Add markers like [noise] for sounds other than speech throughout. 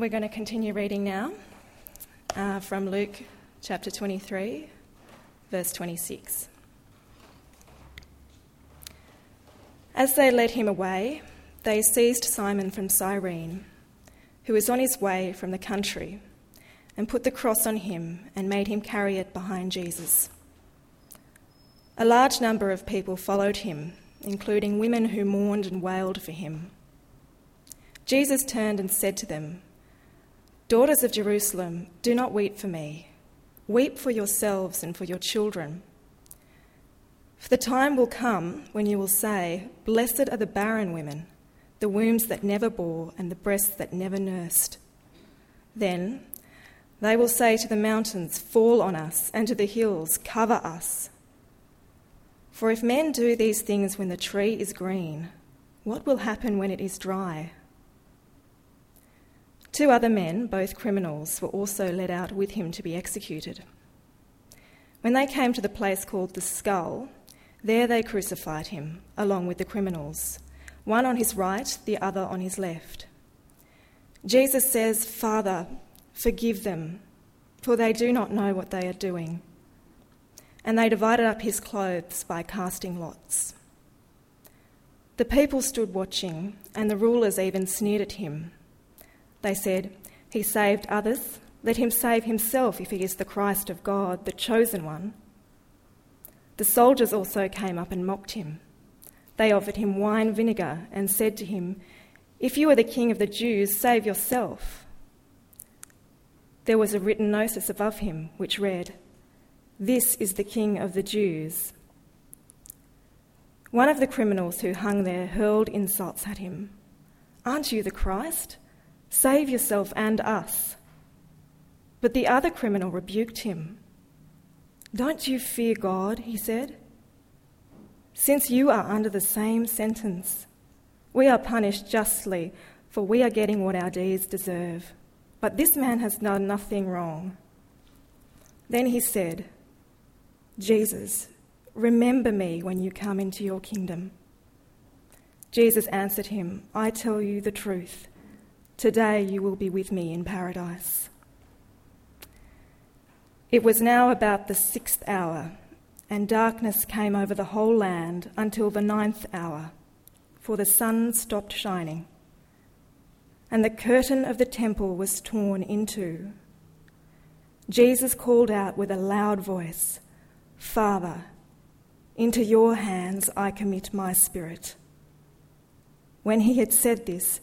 We're going to continue reading now uh, from Luke chapter 23, verse 26. As they led him away, they seized Simon from Cyrene, who was on his way from the country, and put the cross on him and made him carry it behind Jesus. A large number of people followed him, including women who mourned and wailed for him. Jesus turned and said to them, Daughters of Jerusalem, do not weep for me. Weep for yourselves and for your children. For the time will come when you will say, Blessed are the barren women, the wombs that never bore, and the breasts that never nursed. Then they will say to the mountains, Fall on us, and to the hills, Cover us. For if men do these things when the tree is green, what will happen when it is dry? Two other men, both criminals, were also led out with him to be executed. When they came to the place called the Skull, there they crucified him, along with the criminals, one on his right, the other on his left. Jesus says, Father, forgive them, for they do not know what they are doing. And they divided up his clothes by casting lots. The people stood watching, and the rulers even sneered at him. They said, He saved others. Let him save himself if he is the Christ of God, the chosen one. The soldiers also came up and mocked him. They offered him wine vinegar and said to him, If you are the king of the Jews, save yourself. There was a written notice above him which read, This is the king of the Jews. One of the criminals who hung there hurled insults at him. Aren't you the Christ? Save yourself and us. But the other criminal rebuked him. Don't you fear God, he said. Since you are under the same sentence, we are punished justly, for we are getting what our deeds deserve. But this man has done nothing wrong. Then he said, Jesus, remember me when you come into your kingdom. Jesus answered him, I tell you the truth. Today you will be with me in paradise. It was now about the sixth hour, and darkness came over the whole land until the ninth hour, for the sun stopped shining. And the curtain of the temple was torn in two. Jesus called out with a loud voice, Father, into your hands I commit my spirit. When he had said this,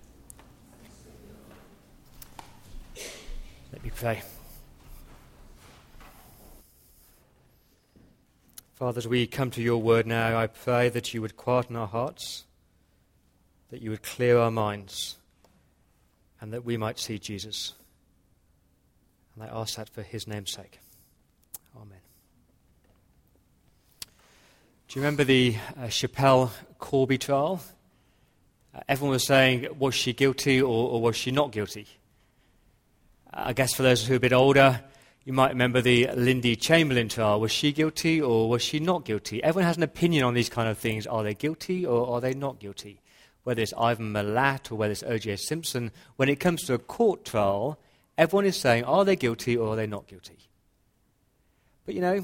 Let me pray. Father, as we come to your word now, I pray that you would quieten our hearts, that you would clear our minds, and that we might see Jesus. And I ask that for his name's sake. Amen. Do you remember the uh, Schapelle Corby trial? Uh, everyone was saying, was she guilty or, or was she not guilty? Uh, I guess for those who are a bit older, you might remember the Lindy Chamberlain trial. Was she guilty or was she not guilty? Everyone has an opinion on these kind of things. Are they guilty or are they not guilty? Whether it's Ivan Milat or whether it's O.J. Simpson, when it comes to a court trial, everyone is saying, are they guilty or are they not guilty? But you know,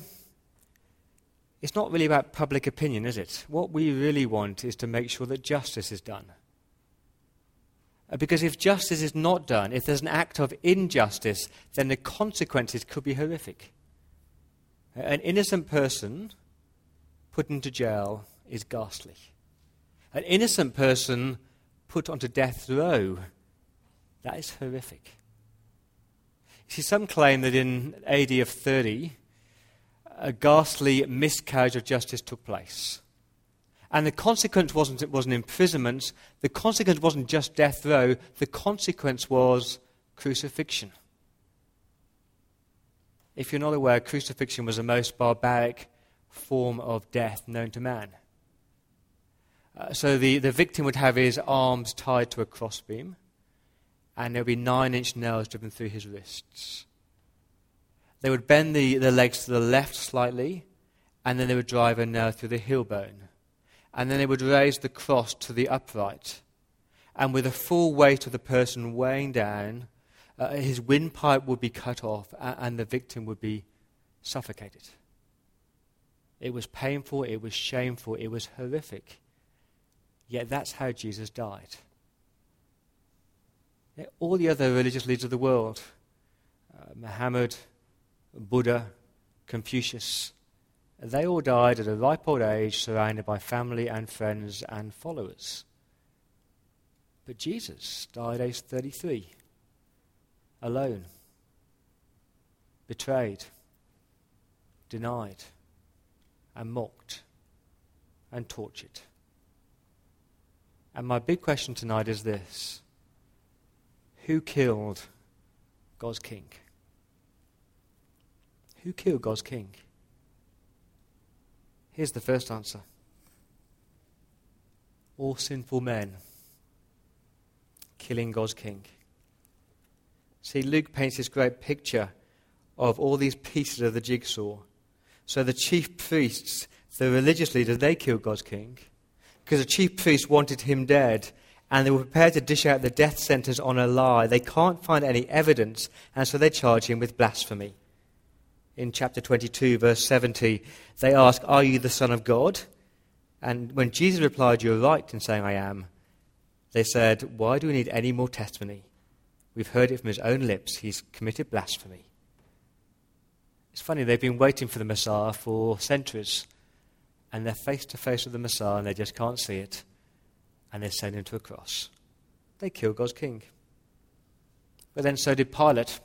it's not really about public opinion, is it? What we really want is to make sure that justice is done. Because if justice is not done, if there's an act of injustice, then the consequences could be horrific. An innocent person put into jail is ghastly. An innocent person put onto death row, that is horrific. You see, some claim that in AD of 30, a ghastly miscarriage of justice took place. And the consequence wasn't, it wasn't imprisonment. The consequence wasn't just death row. The consequence was crucifixion. If you're not aware, crucifixion was the most barbaric form of death known to man. Uh, so the, the victim would have his arms tied to a crossbeam, and there would be nine inch nails driven through his wrists. They would bend the, the legs to the left slightly, and then they would drive a nail through the heel bone. And then they would raise the cross to the upright. And with the full weight of the person weighing down, uh, his windpipe would be cut off, and the victim would be suffocated. It was painful, it was shameful, it was horrific. Yet that's how Jesus died. All the other religious leaders of the world, uh, Muhammad, Buddha, Confucius, they all died at a ripe old age, surrounded by family and friends and followers. But Jesus died aged 33, alone, betrayed, denied, and mocked, and tortured. And my big question tonight is this Who killed God's king? Who killed God's king? Here's the first answer all sinful men killing God's king. See, Luke paints this great picture of all these pieces of the jigsaw. So the chief priests, the religious leaders, they killed God's king because the chief priests wanted him dead and they were prepared to dish out the death sentence on a lie. They can't find any evidence, and so they charge him with blasphemy. In chapter 22, verse 70, they ask, Are you the Son of God? And when Jesus replied, You're right in saying I am, they said, Why do we need any more testimony? We've heard it from his own lips. He's committed blasphemy. It's funny, they've been waiting for the Messiah for centuries and they're face to face with the Messiah and they just can't see it, and they send him to a cross. They kill God's king. But then so did Pilate.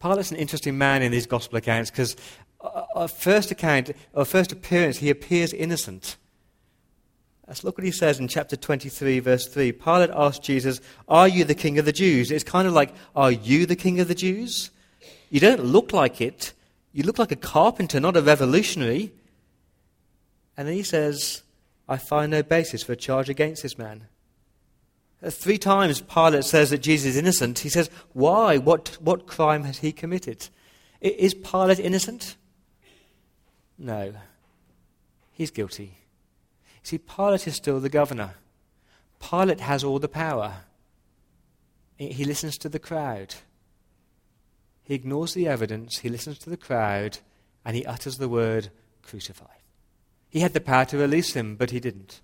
Pilate's an interesting man in these gospel accounts because uh, first account, or first appearance, he appears innocent. Let's look what he says in chapter 23, verse 3. Pilate asked Jesus, Are you the king of the Jews? It's kind of like, Are you the king of the Jews? You don't look like it. You look like a carpenter, not a revolutionary. And then he says, I find no basis for a charge against this man. Three times Pilate says that Jesus is innocent. He says, Why? What, what crime has he committed? Is Pilate innocent? No. He's guilty. See, Pilate is still the governor. Pilate has all the power. He listens to the crowd. He ignores the evidence, he listens to the crowd, and he utters the word crucify. He had the power to release him, but he didn't.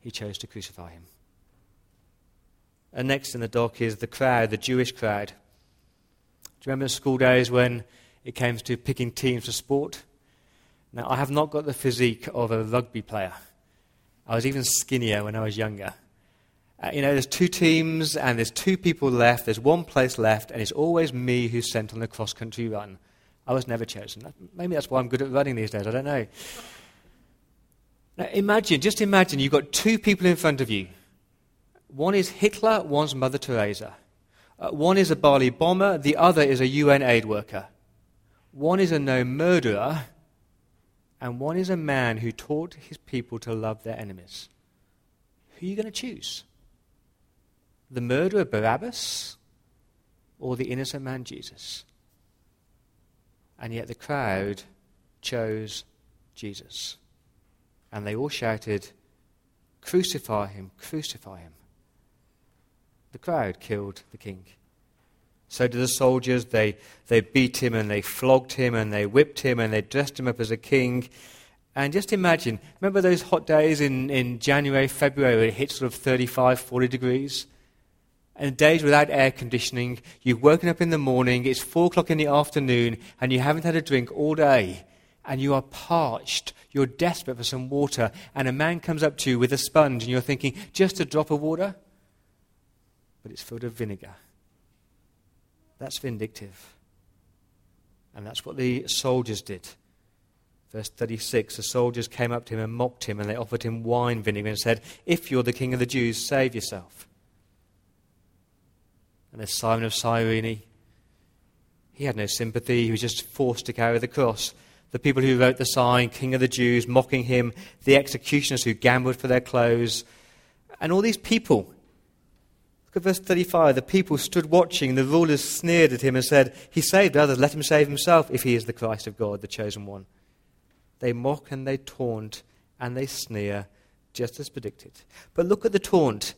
He chose to crucify him. And next in the dock is the crowd, the Jewish crowd. Do you remember school days when it came to picking teams for sport? Now, I have not got the physique of a rugby player. I was even skinnier when I was younger. Uh, you know, there's two teams and there's two people left, there's one place left, and it's always me who's sent on the cross country run. I was never chosen. Maybe that's why I'm good at running these days, I don't know. Now imagine, just imagine you've got two people in front of you. One is Hitler, one's Mother Teresa. Uh, one is a Bali bomber, the other is a UN aid worker. One is a no murderer, and one is a man who taught his people to love their enemies. Who are you going to choose? The murderer Barabbas or the innocent man Jesus? And yet the crowd chose Jesus. And they all shouted, Crucify him, crucify him. The crowd killed the king. So did the soldiers. They, they beat him and they flogged him and they whipped him and they dressed him up as a king. And just imagine, remember those hot days in, in January, February, where it hit sort of 35, 40 degrees? And days without air conditioning, you've woken up in the morning, it's four o'clock in the afternoon, and you haven't had a drink all day, and you are parched, you're desperate for some water, and a man comes up to you with a sponge, and you're thinking, just a drop of water? But it's filled with vinegar. That's vindictive. And that's what the soldiers did. Verse 36 the soldiers came up to him and mocked him, and they offered him wine vinegar and said, If you're the king of the Jews, save yourself. And there's Simon of Cyrene. He had no sympathy. He was just forced to carry the cross. The people who wrote the sign, King of the Jews, mocking him, the executioners who gambled for their clothes, and all these people. Look at verse 35. The people stood watching. The rulers sneered at him and said, He saved others. Let him save himself if he is the Christ of God, the chosen one. They mock and they taunt and they sneer, just as predicted. But look at the taunt.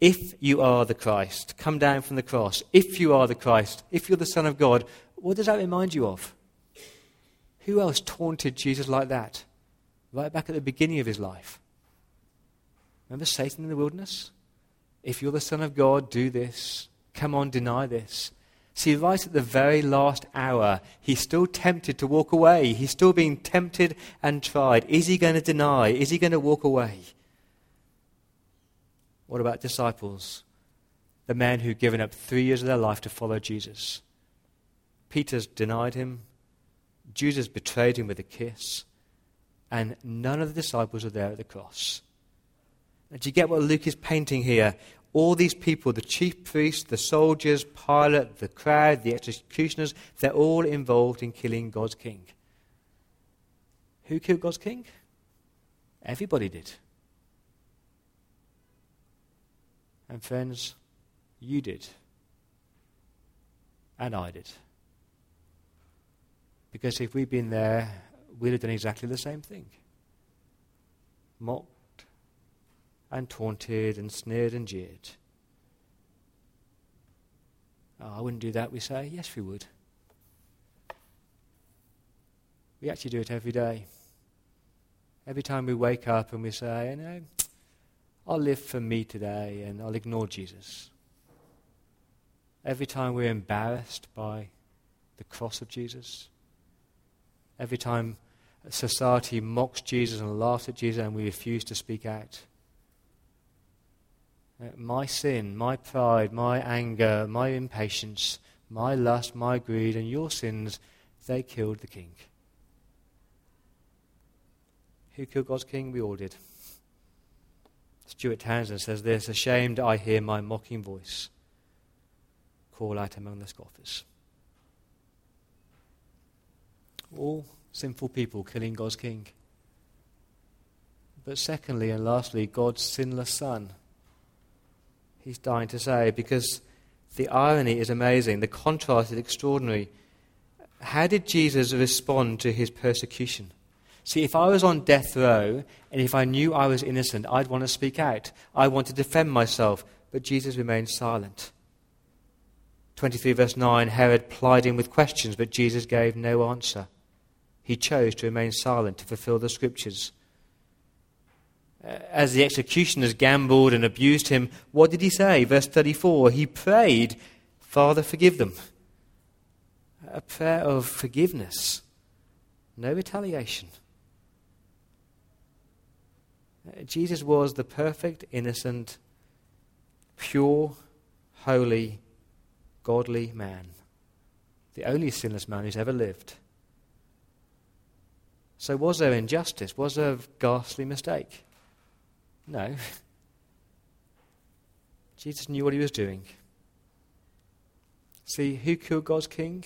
If you are the Christ, come down from the cross. If you are the Christ, if you're the Son of God, what does that remind you of? Who else taunted Jesus like that? Right back at the beginning of his life. Remember Satan in the wilderness? If you're the Son of God, do this. Come on, deny this. See, right at the very last hour, he's still tempted to walk away. He's still being tempted and tried. Is he going to deny? Is he going to walk away? What about disciples? The men who'd given up three years of their life to follow Jesus. Peter's denied him. Judas betrayed him with a kiss. And none of the disciples are there at the cross. And do you get what Luke is painting here? all these people, the chief priests, the soldiers, Pilate, the crowd, the executioners, they're all involved in killing God's king. Who killed God's king? Everybody did. And friends, you did. And I did. Because if we'd been there, we'd have done exactly the same thing. Mocked, and taunted and sneered and jeered. Oh, I wouldn't do that, we say. Yes, we would. We actually do it every day. Every time we wake up and we say, you know, I'll live for me today and I'll ignore Jesus. Every time we're embarrassed by the cross of Jesus. Every time society mocks Jesus and laughs at Jesus and we refuse to speak out. Uh, my sin, my pride, my anger, my impatience, my lust, my greed, and your sins, they killed the king. Who killed God's king? We all did. Stuart Townend says this Ashamed, I hear my mocking voice call out among the scoffers. All sinful people killing God's king. But secondly and lastly, God's sinless son he's dying to say because the irony is amazing, the contrast is extraordinary. How did Jesus respond to his persecution? See, if I was on death row and if I knew I was innocent, I'd want to speak out. I want to defend myself. But Jesus remained silent. 23 verse 9 Herod plied him with questions, but Jesus gave no answer. He chose to remain silent to fulfill the scriptures. Uh, as the executioners gambled and abused him, what did he say? Verse 34 He prayed, Father, forgive them. A prayer of forgiveness, no retaliation. Uh, Jesus was the perfect, innocent, pure, holy, godly man, the only sinless man who's ever lived. So, was there injustice? Was there a ghastly mistake? No. [laughs] Jesus knew what he was doing. See, who killed God's king?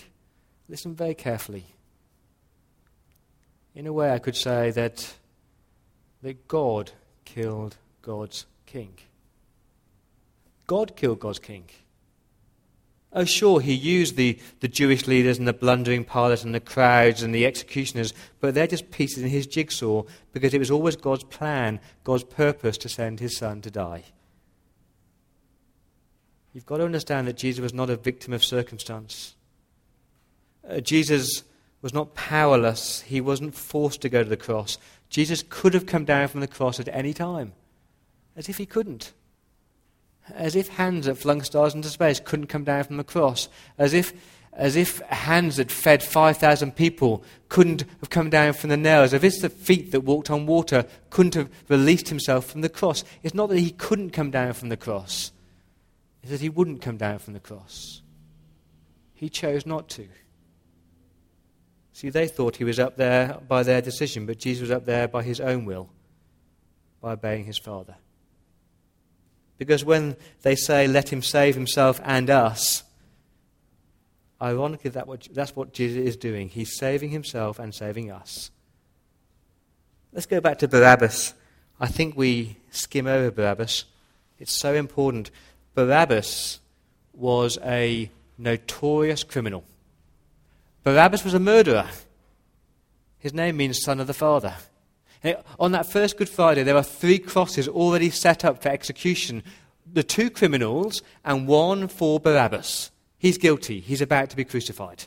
Listen very carefully. In a way, I could say that, that God killed God's king. God killed God's king. Oh, sure, he used the, the Jewish leaders and the blundering Pilate and the crowds and the executioners, but they're just pieces in his jigsaw because it was always God's plan, God's purpose to send his son to die. You've got to understand that Jesus was not a victim of circumstance. Uh, Jesus was not powerless, he wasn't forced to go to the cross. Jesus could have come down from the cross at any time, as if he couldn't as if hands that flung stars into space couldn't come down from the cross, as if, as if hands that fed 5,000 people couldn't have come down from the nails, as if the feet that walked on water couldn't have released himself from the cross. It's not that he couldn't come down from the cross, it's that he wouldn't come down from the cross. He chose not to. See, they thought he was up there by their decision, but Jesus was up there by his own will, by obeying his Father. Because when they say, let him save himself and us, Ironically, that what, that's what Jesus is doing. He's saving himself and saving us. Let's go back to Barabbas. I think we skim over Barabbas. It's so important. Barabbas was a notorious criminal. Barabbas was a murderer. His name means son of the Father. On that first Good Friday, there are three crosses already set up for execution the two criminals and one for Barabbas. He's guilty. He's about to be crucified.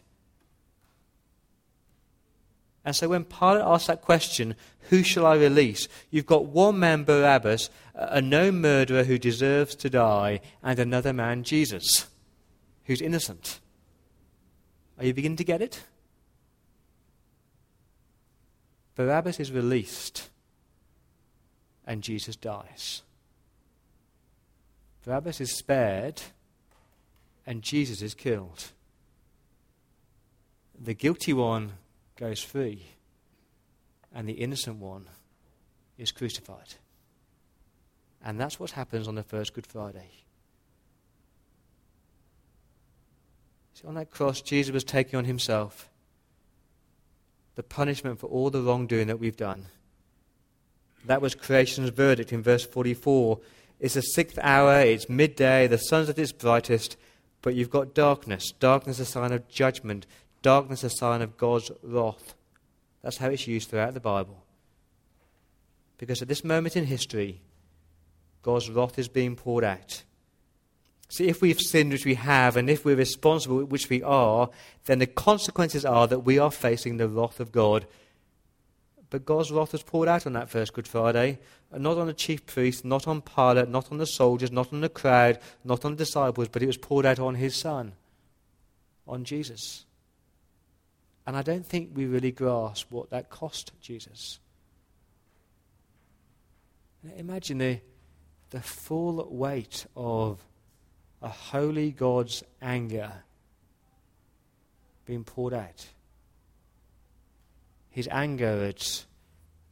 And so when Pilate asks that question, who shall I release? You've got one man, Barabbas, a known murderer who deserves to die, and another man, Jesus, who's innocent. Are you beginning to get it? Barabbas is released, and Jesus dies. Barabbas is spared, and Jesus is killed. The guilty one goes free, and the innocent one is crucified. And that's what happens on the first Good Friday. See, on that cross, Jesus was taking on himself the punishment for all the wrongdoing that we've done. That was creation's verdict in verse 44. It's the sixth hour, it's midday, the sun's at its brightest, but you've got darkness. Darkness a sign of judgment, darkness a sign of God's wrath. That's how it's used throughout the Bible. Because at this moment in history, God's wrath is being poured out. See, if we've sinned, which we have, and if we're responsible, which we are, then the consequences are that we are facing the wrath of God. But God's wrath was poured out on that first Good Friday, not on the chief priests, not on Pilate, not on the soldiers, not on the crowd, not on the disciples, but it was poured out on his Son, on Jesus. And I don't think we really grasp what that cost Jesus. Imagine the, the full weight of a holy God's anger being poured out. His anger at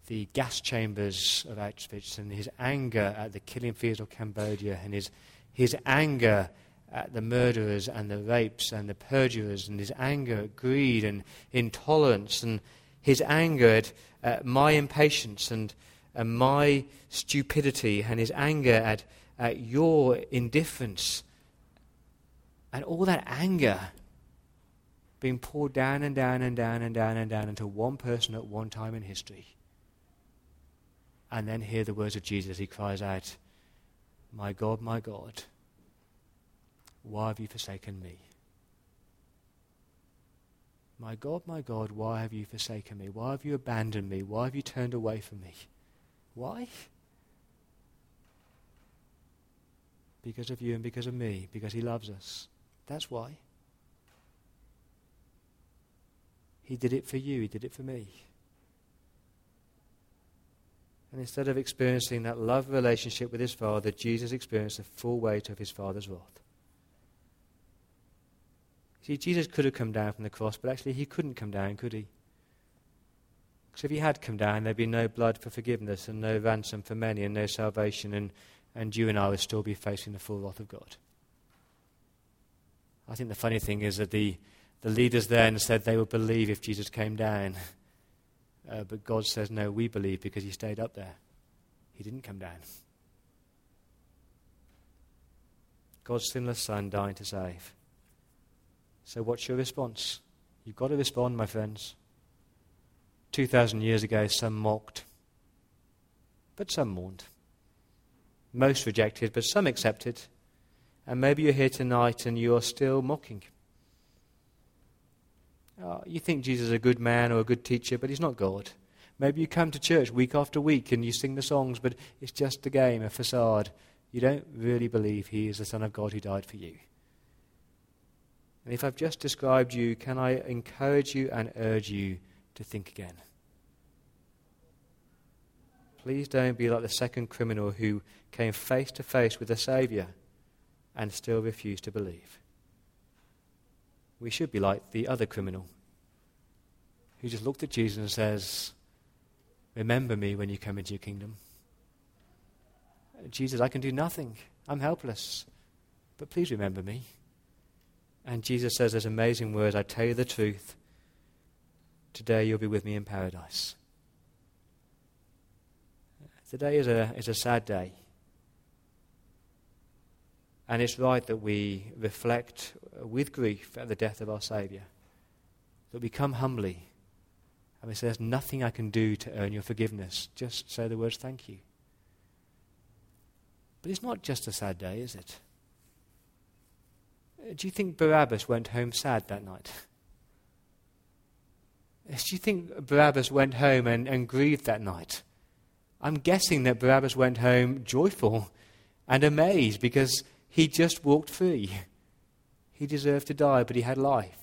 the gas chambers of Auschwitz, and his anger at the killing fields of Cambodia, and his, his anger at the murderers and the rapes and the perjurers, and his anger at greed and intolerance, and his anger at, my impatience and, and my stupidity, and his anger at, at your indifference. And all that anger being poured down and down and down and down and down into one person at one time in history. And then hear the words of Jesus. He cries out, My God, my God, why have you forsaken me? My God, my God, why have you forsaken me? Why have you abandoned me? Why have you turned away from me? Why? Because of you and because of me, because He loves us. That's why. He did it for you, He did it for me. And instead of experiencing that love relationship with his Father, Jesus experienced the full weight of his Father's wrath. See, Jesus could have come down from the cross, but actually he couldn't come down, could he? Because if he had come down, there'd be no blood for forgiveness and no ransom for many and no salvation, and, and you and I would still be facing the full wrath of God. I think the funny thing is that the, the leaders then said they would believe if Jesus came down. Uh, but God says, no, we believe because he stayed up there. He didn't come down. God's sinless Son dying to save. So, what's your response? You've got to respond, my friends. 2,000 years ago, some mocked, but some mourned. Most rejected, but some accepted. And maybe you're here tonight and you're still mocking. Oh, you think Jesus is a good man or a good teacher, but he's not God. Maybe you come to church week after week and you sing the songs, but it's just a game, a facade. You don't really believe he is the Son of God who died for you. And if I've just described you, can I encourage you and urge you to think again? Please don't be like the second criminal who came face to face with the Saviour and still refuse to believe. We should be like the other criminal who just looked at Jesus and says, Remember me when you come into your kingdom. Jesus, I can do nothing. I'm helpless. But please remember me. And Jesus says those amazing words I tell you the truth. Today you'll be with me in paradise. Today is a, is a sad day. And it's right that we reflect with grief at the death of our Saviour. That we come humbly and we say, There's nothing I can do to earn your forgiveness. Just say the words, Thank you. But it's not just a sad day, is it? Do you think Barabbas went home sad that night? Do you think Barabbas went home and, and grieved that night? I'm guessing that Barabbas went home joyful and amazed because he just walked free. He deserved to die, but he had life.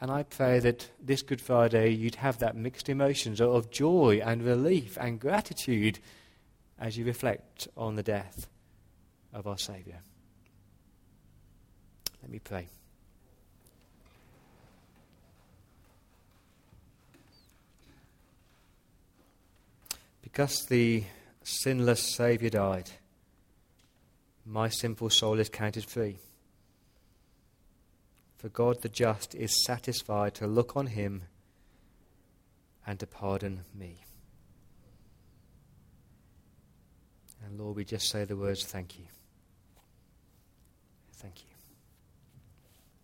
And I pray that this Good Friday you'd have that mixed emotions of joy and relief and gratitude as you reflect on the death of our Saviour. Let me pray. Because the sinless Saviour died, my simple soul is counted free. For God the just is satisfied to look on him and to pardon me. And Lord, we just say the words, thank you. Thank you.